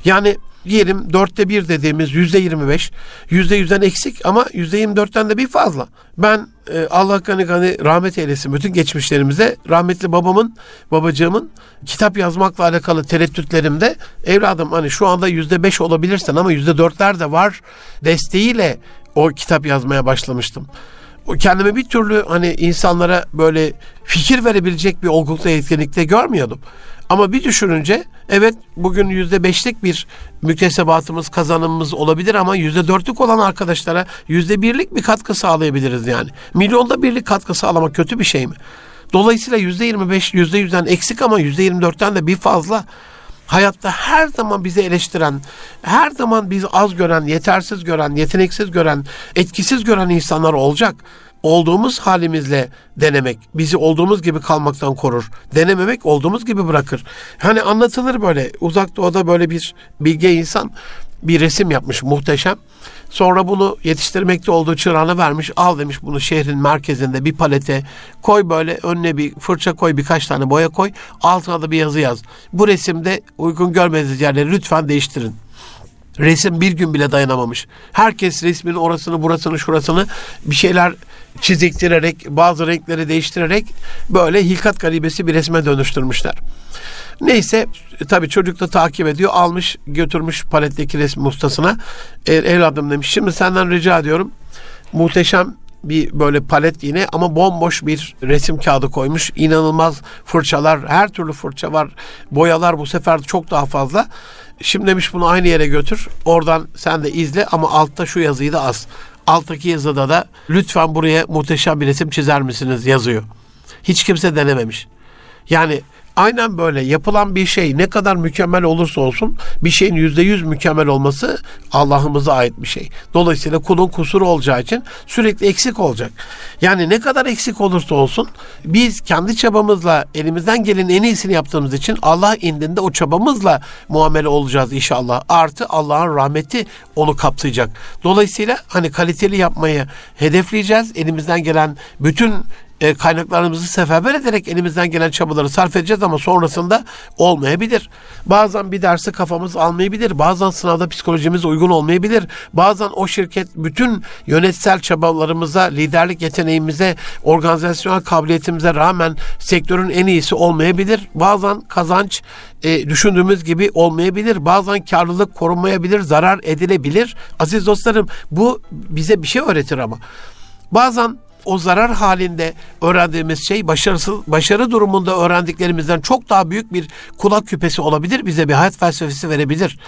Yani diyelim dörtte bir dediğimiz yüzde yirmi beş, yüzde yüzden eksik ama yüzde yirmi dörtten de bir fazla. Ben e, Allah gani gani rahmet eylesin bütün geçmişlerimize rahmetli babamın, babacığımın kitap yazmakla alakalı tereddütlerimde evladım hani şu anda yüzde beş olabilirsen ama yüzde dörtler de var desteğiyle o kitap yazmaya başlamıştım kendimi bir türlü hani insanlara böyle fikir verebilecek bir olgunlukta etkinlikte görmüyordum. Ama bir düşününce evet bugün yüzde beşlik bir müktesebatımız kazanımımız olabilir ama yüzde dörtlük olan arkadaşlara yüzde birlik bir katkı sağlayabiliriz yani. Milyonda birlik katkı sağlamak kötü bir şey mi? Dolayısıyla yüzde yirmi beş, yüzde yüzden eksik ama yüzde yirmi dörtten de bir fazla hayatta her zaman bizi eleştiren, her zaman bizi az gören, yetersiz gören, yeteneksiz gören, etkisiz gören insanlar olacak. Olduğumuz halimizle denemek bizi olduğumuz gibi kalmaktan korur. Denememek olduğumuz gibi bırakır. Hani anlatılır böyle uzak doğuda böyle bir bilge insan bir resim yapmış muhteşem. Sonra bunu yetiştirmekte olduğu çırağına vermiş. Al demiş bunu şehrin merkezinde bir palete koy böyle önüne bir fırça koy birkaç tane boya koy. Altına da bir yazı yaz. Bu resimde uygun görmediğiniz yerleri lütfen değiştirin. Resim bir gün bile dayanamamış. Herkes resmin orasını burasını şurasını bir şeyler çiziktirerek bazı renkleri değiştirerek böyle hilkat garibesi bir resme dönüştürmüşler. Neyse tabii çocuk da takip ediyor. Almış götürmüş paletteki resmi ustasına. E, evladım demiş şimdi senden rica ediyorum. Muhteşem bir böyle palet yine ama bomboş bir resim kağıdı koymuş. İnanılmaz fırçalar, her türlü fırça var. Boyalar bu sefer çok daha fazla. Şimdi demiş bunu aynı yere götür. Oradan sen de izle ama altta şu yazıyı da az. Alttaki yazıda da lütfen buraya muhteşem bir resim çizer misiniz yazıyor. Hiç kimse denememiş. Yani aynen böyle yapılan bir şey ne kadar mükemmel olursa olsun bir şeyin yüzde yüz mükemmel olması Allah'ımıza ait bir şey. Dolayısıyla kulun kusuru olacağı için sürekli eksik olacak. Yani ne kadar eksik olursa olsun biz kendi çabamızla elimizden gelen en iyisini yaptığımız için Allah indinde o çabamızla muamele olacağız inşallah. Artı Allah'ın rahmeti onu kapsayacak. Dolayısıyla hani kaliteli yapmayı hedefleyeceğiz. Elimizden gelen bütün e, kaynaklarımızı seferber ederek elimizden gelen çabaları sarf edeceğiz ama sonrasında olmayabilir. Bazen bir dersi kafamız almayabilir. Bazen sınavda psikolojimiz uygun olmayabilir. Bazen o şirket bütün yönetsel çabalarımıza, liderlik yeteneğimize, organizasyonel kabiliyetimize rağmen sektörün en iyisi olmayabilir. Bazen kazanç e, düşündüğümüz gibi olmayabilir. Bazen karlılık korunmayabilir, zarar edilebilir. Aziz dostlarım bu bize bir şey öğretir ama. Bazen o zarar halinde öğrendiğimiz şey başarısız başarı durumunda öğrendiklerimizden çok daha büyük bir kulak küpesi olabilir. Bize bir hayat felsefesi verebilir.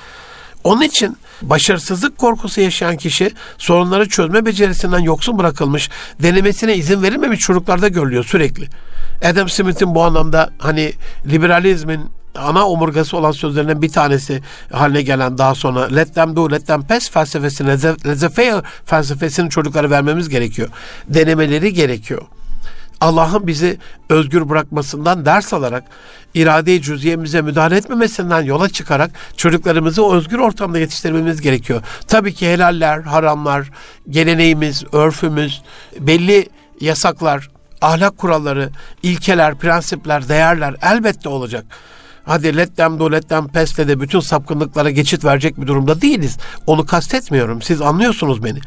Onun için başarısızlık korkusu yaşayan kişi sorunları çözme becerisinden yoksun bırakılmış, denemesine izin verilmemiş çocuklarda görülüyor sürekli. Adam Smith'in bu anlamda hani liberalizmin ana omurgası olan sözlerinden bir tanesi haline gelen daha sonra let them do, let them pass felsefesini, let fail felsefesini çocuklara vermemiz gerekiyor. Denemeleri gerekiyor. Allah'ın bizi özgür bırakmasından ders alarak irade-i cüziyemize müdahale etmemesinden yola çıkarak çocuklarımızı özgür ortamda yetiştirmemiz gerekiyor. Tabii ki helaller, haramlar, geleneğimiz, örfümüz, belli yasaklar, ahlak kuralları, ilkeler, prensipler, değerler elbette olacak hadi let them do let them pass de bütün sapkınlıklara geçit verecek bir durumda değiliz. Onu kastetmiyorum. Siz anlıyorsunuz beni.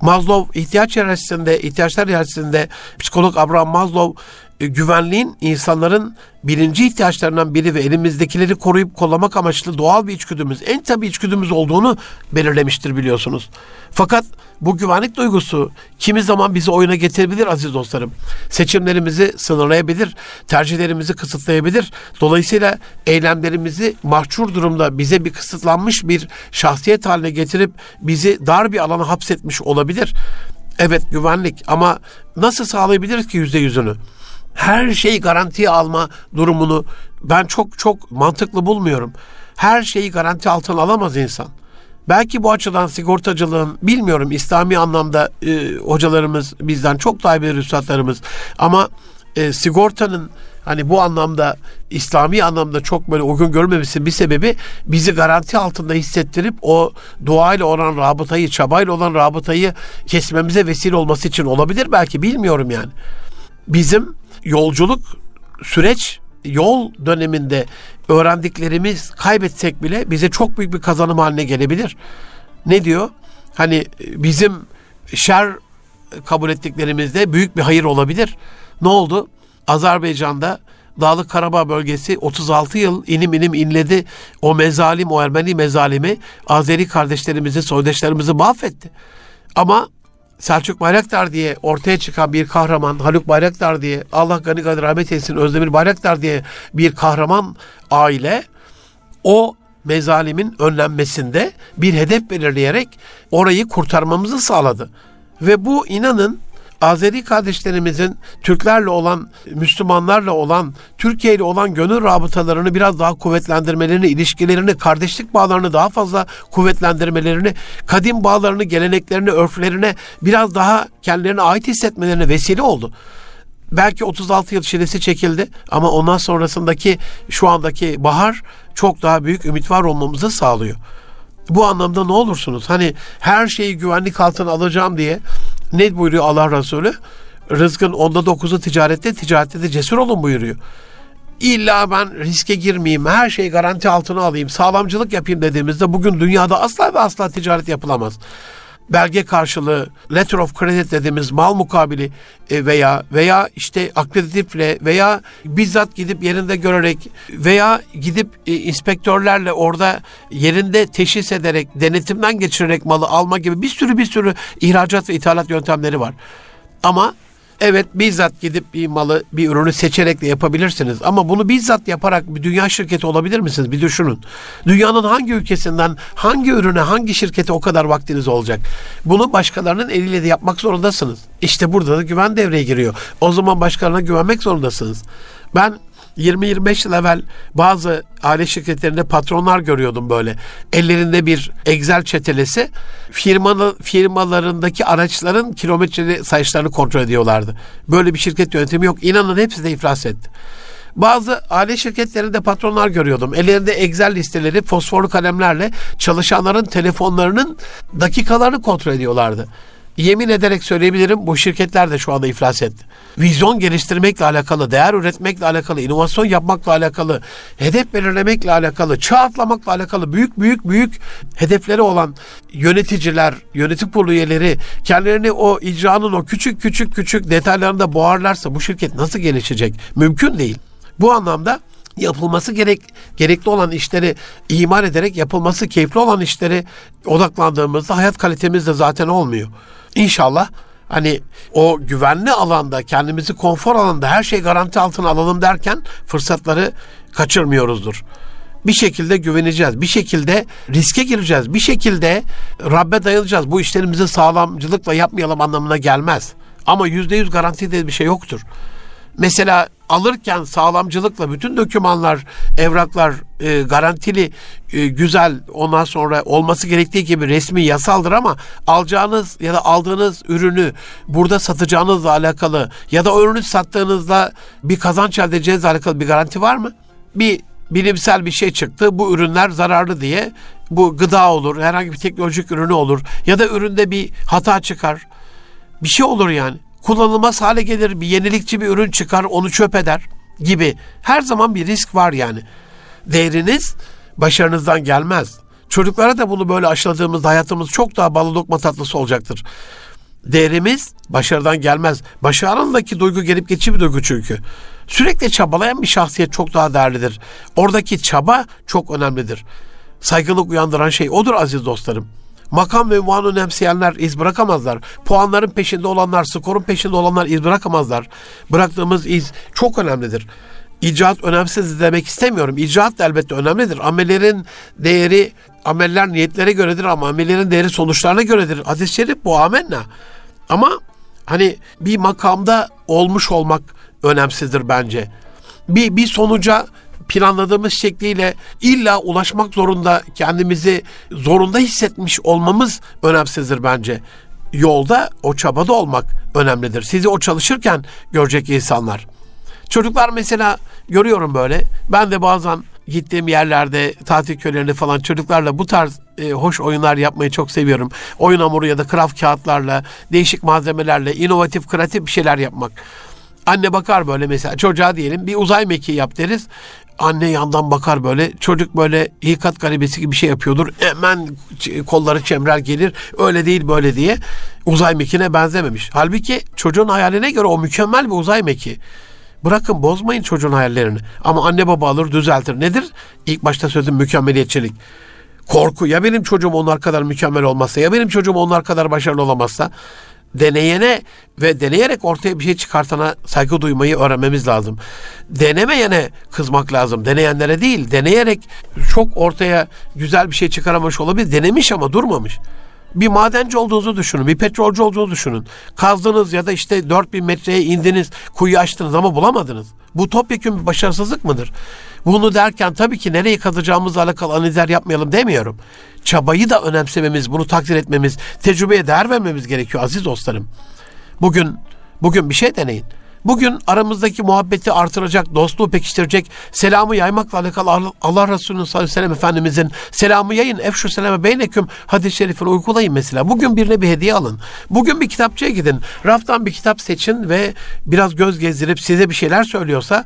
Maslow ihtiyaç hiyerarşisinde, ihtiyaçlar hiyerarşisinde psikolog Abraham Maslow güvenliğin insanların birinci ihtiyaçlarından biri ve elimizdekileri koruyup kollamak amaçlı doğal bir içgüdümüz, en tabii içgüdümüz olduğunu belirlemiştir biliyorsunuz. Fakat bu güvenlik duygusu kimi zaman bizi oyuna getirebilir aziz dostlarım. Seçimlerimizi sınırlayabilir, tercihlerimizi kısıtlayabilir. Dolayısıyla eylemlerimizi mahcur durumda bize bir kısıtlanmış bir şahsiyet haline getirip bizi dar bir alana hapsetmiş olabilir. Evet güvenlik ama nasıl sağlayabiliriz ki yüzde yüzünü? Her şeyi garantiye alma durumunu ben çok çok mantıklı bulmuyorum. Her şeyi garanti altına alamaz insan. Belki bu açıdan sigortacılığın bilmiyorum İslami anlamda e, hocalarımız bizden çok daha bilir üstadlarımız ama e, sigortanın hani bu anlamda İslami anlamda çok böyle uygun görmemesi bir sebebi bizi garanti altında hissettirip o doğayla olan rabıtayı, çabayla olan rabıtayı kesmemize vesile olması için olabilir belki bilmiyorum yani. Bizim yolculuk süreç yol döneminde öğrendiklerimiz kaybetsek bile bize çok büyük bir kazanım haline gelebilir. Ne diyor? Hani bizim şer kabul ettiklerimizde büyük bir hayır olabilir. Ne oldu? Azerbaycan'da Dağlık Karabağ bölgesi 36 yıl inim inim inledi. O mezalim, o Ermeni mezalimi Azeri kardeşlerimizi, soydaşlarımızı mahvetti. Ama Selçuk Bayraktar diye ortaya çıkan bir kahraman, Haluk Bayraktar diye, Allah gani gani rahmet eylesin Özdemir Bayraktar diye bir kahraman aile o mezalimin önlenmesinde bir hedef belirleyerek orayı kurtarmamızı sağladı. Ve bu inanın Azeri kardeşlerimizin Türklerle olan, Müslümanlarla olan, Türkiye ile olan gönül rabıtalarını biraz daha kuvvetlendirmelerini, ilişkilerini, kardeşlik bağlarını daha fazla kuvvetlendirmelerini, kadim bağlarını, geleneklerini, örflerine biraz daha kendilerine ait hissetmelerine vesile oldu belki 36 yıl çilesi çekildi ama ondan sonrasındaki şu andaki bahar çok daha büyük ümit var olmamızı sağlıyor. Bu anlamda ne olursunuz? Hani her şeyi güvenlik altına alacağım diye ne buyuruyor Allah Resulü? Rızkın onda dokuzu ticarette, ticarette de cesur olun buyuruyor. İlla ben riske girmeyeyim, her şeyi garanti altına alayım, sağlamcılık yapayım dediğimizde bugün dünyada asla ve asla ticaret yapılamaz belge karşılığı, letter of credit dediğimiz mal mukabili e, veya veya işte akreditifle veya bizzat gidip yerinde görerek veya gidip e, inspektörlerle orada yerinde teşhis ederek, denetimden geçirerek malı alma gibi bir sürü bir sürü ihracat ve ithalat yöntemleri var. Ama Evet bizzat gidip bir malı, bir ürünü seçerek de yapabilirsiniz. Ama bunu bizzat yaparak bir dünya şirketi olabilir misiniz? Bir düşünün. Dünyanın hangi ülkesinden hangi ürüne, hangi şirkete o kadar vaktiniz olacak? Bunu başkalarının eliyle de yapmak zorundasınız. İşte burada da güven devreye giriyor. O zaman başkalarına güvenmek zorundasınız. Ben 20-25 yıl evvel bazı aile şirketlerinde patronlar görüyordum böyle. Ellerinde bir Excel çetelesi firmanın firmalarındaki araçların kilometre sayışlarını kontrol ediyorlardı. Böyle bir şirket yönetimi yok. İnanın hepsi de iflas etti. Bazı aile şirketlerinde patronlar görüyordum. Ellerinde Excel listeleri fosforlu kalemlerle çalışanların telefonlarının dakikalarını kontrol ediyorlardı yemin ederek söyleyebilirim bu şirketler de şu anda iflas etti. Vizyon geliştirmekle alakalı, değer üretmekle alakalı, inovasyon yapmakla alakalı, hedef belirlemekle alakalı, çağ atlamakla alakalı büyük büyük büyük hedefleri olan yöneticiler, yönetim kurulu üyeleri kendilerini o icranın o küçük küçük küçük detaylarında boğarlarsa bu şirket nasıl gelişecek? Mümkün değil. Bu anlamda yapılması gerek gerekli olan işleri imal ederek yapılması keyifli olan işleri odaklandığımızda hayat kalitemiz de zaten olmuyor. İnşallah hani o güvenli alanda kendimizi konfor alanında her şey garanti altına alalım derken fırsatları kaçırmıyoruzdur. Bir şekilde güveneceğiz. Bir şekilde riske gireceğiz. Bir şekilde Rabbe dayanacağız. Bu işlerimizi sağlamcılıkla yapmayalım anlamına gelmez. Ama yüzde yüz garanti diye bir şey yoktur. Mesela alırken sağlamcılıkla bütün dokümanlar, evraklar e, garantili, e, güzel ondan sonra olması gerektiği gibi resmi yasaldır ama alacağınız ya da aldığınız ürünü burada satacağınızla alakalı ya da ürünü sattığınızda bir kazanç elde edeceğinizle alakalı bir garanti var mı? Bir bilimsel bir şey çıktı. Bu ürünler zararlı diye bu gıda olur, herhangi bir teknolojik ürünü olur ya da üründe bir hata çıkar. Bir şey olur yani kullanılmaz hale gelir, bir yenilikçi bir ürün çıkar, onu çöp eder gibi. Her zaman bir risk var yani. Değeriniz başarınızdan gelmez. Çocuklara da bunu böyle aşıladığımızda hayatımız çok daha balı lokma tatlısı olacaktır. değerimiz başarıdan gelmez. Başarındaki duygu gelip geçici bir duygu çünkü. Sürekli çabalayan bir şahsiyet çok daha değerlidir. Oradaki çaba çok önemlidir. Saygınlık uyandıran şey odur aziz dostlarım. Makam ve ünvanı önemseyenler iz bırakamazlar. Puanların peşinde olanlar, skorun peşinde olanlar iz bırakamazlar. Bıraktığımız iz çok önemlidir. İcraat önemsiz demek istemiyorum. İcraat da elbette önemlidir. Amellerin değeri, ameller niyetlere göredir ama amellerin değeri sonuçlarına göredir. Hadis-i şerif bu amenna. Ama hani bir makamda olmuş olmak önemsizdir bence. Bir, bir sonuca planladığımız şekliyle illa ulaşmak zorunda kendimizi zorunda hissetmiş olmamız önemsizdir bence. Yolda o çabada olmak önemlidir. Sizi o çalışırken görecek insanlar. Çocuklar mesela görüyorum böyle. Ben de bazen gittiğim yerlerde tatil köylerinde falan çocuklarla bu tarz e, hoş oyunlar yapmayı çok seviyorum. Oyun hamuru ya da kraft kağıtlarla, değişik malzemelerle, inovatif, kreatif bir şeyler yapmak. Anne bakar böyle mesela çocuğa diyelim bir uzay mekiği yap deriz. Anne yandan bakar böyle çocuk böyle hikat garibesi gibi bir şey yapıyordur. Hemen kolları çemrer gelir öyle değil böyle diye uzay mekiğine benzememiş. Halbuki çocuğun hayaline göre o mükemmel bir uzay mekiği. Bırakın bozmayın çocuğun hayallerini. Ama anne baba alır düzeltir. Nedir? İlk başta sözüm mükemmeliyetçilik. Korku. Ya benim çocuğum onlar kadar mükemmel olmazsa, ya benim çocuğum onlar kadar başarılı olamazsa deneyene ve deneyerek ortaya bir şey çıkartana saygı duymayı öğrenmemiz lazım. Denemeyene kızmak lazım. Deneyenlere değil, deneyerek çok ortaya güzel bir şey çıkaramamış olabilir. Denemiş ama durmamış. Bir madenci olduğunuzu düşünün, bir petrolcü olduğunuzu düşünün. Kazdınız ya da işte 4000 metreye indiniz, kuyu açtınız ama bulamadınız. Bu topyekun bir başarısızlık mıdır? Bunu derken tabii ki nereyi kazacağımızla alakalı analizler yapmayalım demiyorum. Çabayı da önemsememiz, bunu takdir etmemiz, tecrübeye değer vermemiz gerekiyor aziz dostlarım. Bugün bugün bir şey deneyin. Bugün aramızdaki muhabbeti artıracak, dostluğu pekiştirecek, selamı yaymakla alakalı Allah Resulü'nün sallallahu aleyhi ve sellem Efendimizin selamı yayın, efşu seleme beyneküm hadis-i şerifini uygulayın mesela. Bugün birine bir hediye alın. Bugün bir kitapçıya gidin. Raftan bir kitap seçin ve biraz göz gezdirip size bir şeyler söylüyorsa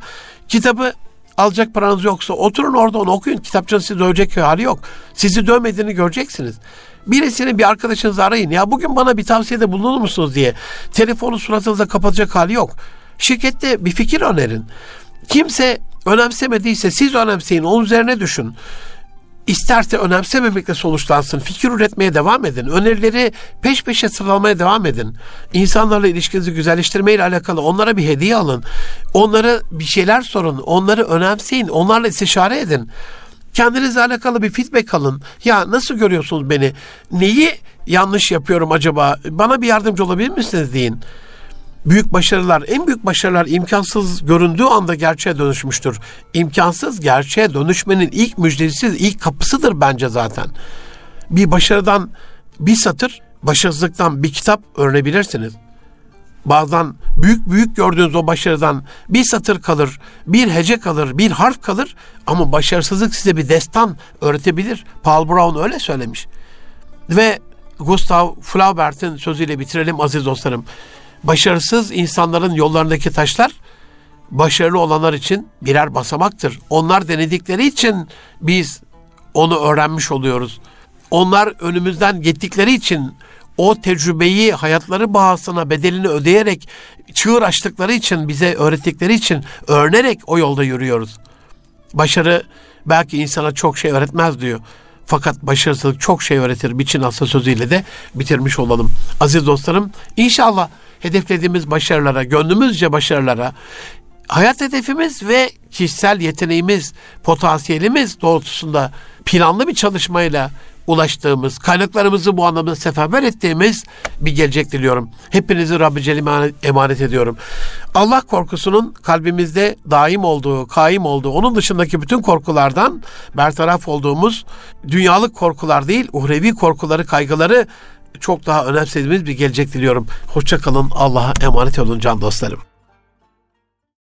kitabı alacak paranız yoksa oturun orada onu okuyun. Kitapçının sizi dövecek hali yok. Sizi dövmediğini göreceksiniz. Birisini bir arkadaşınızı arayın. Ya bugün bana bir tavsiyede bulunur musunuz diye. Telefonu suratınıza kapatacak hali yok. Şirkette bir fikir önerin. Kimse önemsemediyse siz önemseyin, onun üzerine düşün. İsterse önemsememekle sonuçlansın. Fikir üretmeye devam edin. Önerileri peş peşe sıralamaya devam edin. İnsanlarla ilişkinizi güzelleştirmeyle alakalı onlara bir hediye alın. Onlara bir şeyler sorun. Onları önemseyin. Onlarla istişare edin. Kendinizle alakalı bir feedback alın. Ya nasıl görüyorsunuz beni? Neyi yanlış yapıyorum acaba? Bana bir yardımcı olabilir misiniz deyin büyük başarılar, en büyük başarılar imkansız göründüğü anda gerçeğe dönüşmüştür. İmkansız gerçeğe dönüşmenin ilk müjdesi, ilk kapısıdır bence zaten. Bir başarıdan bir satır, başarısızlıktan bir kitap öğrenebilirsiniz. Bazen büyük büyük gördüğünüz o başarıdan bir satır kalır, bir hece kalır, bir harf kalır ama başarısızlık size bir destan öğretebilir. Paul Brown öyle söylemiş. Ve Gustav Flaubert'in sözüyle bitirelim aziz dostlarım başarısız insanların yollarındaki taşlar başarılı olanlar için birer basamaktır. Onlar denedikleri için biz onu öğrenmiş oluyoruz. Onlar önümüzden gittikleri için o tecrübeyi hayatları bahasına bedelini ödeyerek çığır açtıkları için bize öğrettikleri için öğrenerek o yolda yürüyoruz. Başarı belki insana çok şey öğretmez diyor. Fakat başarısızlık çok şey öğretir. Biçin sözüyle de bitirmiş olalım. Aziz dostlarım inşallah hedeflediğimiz başarılara, gönlümüzce başarılara, hayat hedefimiz ve kişisel yeteneğimiz, potansiyelimiz doğrultusunda planlı bir çalışmayla ulaştığımız, kaynaklarımızı bu anlamda seferber ettiğimiz bir gelecek diliyorum. Hepinizi Rabbi Celle'ime emanet ediyorum. Allah korkusunun kalbimizde daim olduğu, kaim olduğu, onun dışındaki bütün korkulardan bertaraf olduğumuz dünyalık korkular değil, uhrevi korkuları, kaygıları çok daha önemsediğimiz bir gelecek diliyorum. Hoşçakalın. Allah'a emanet olun can dostlarım.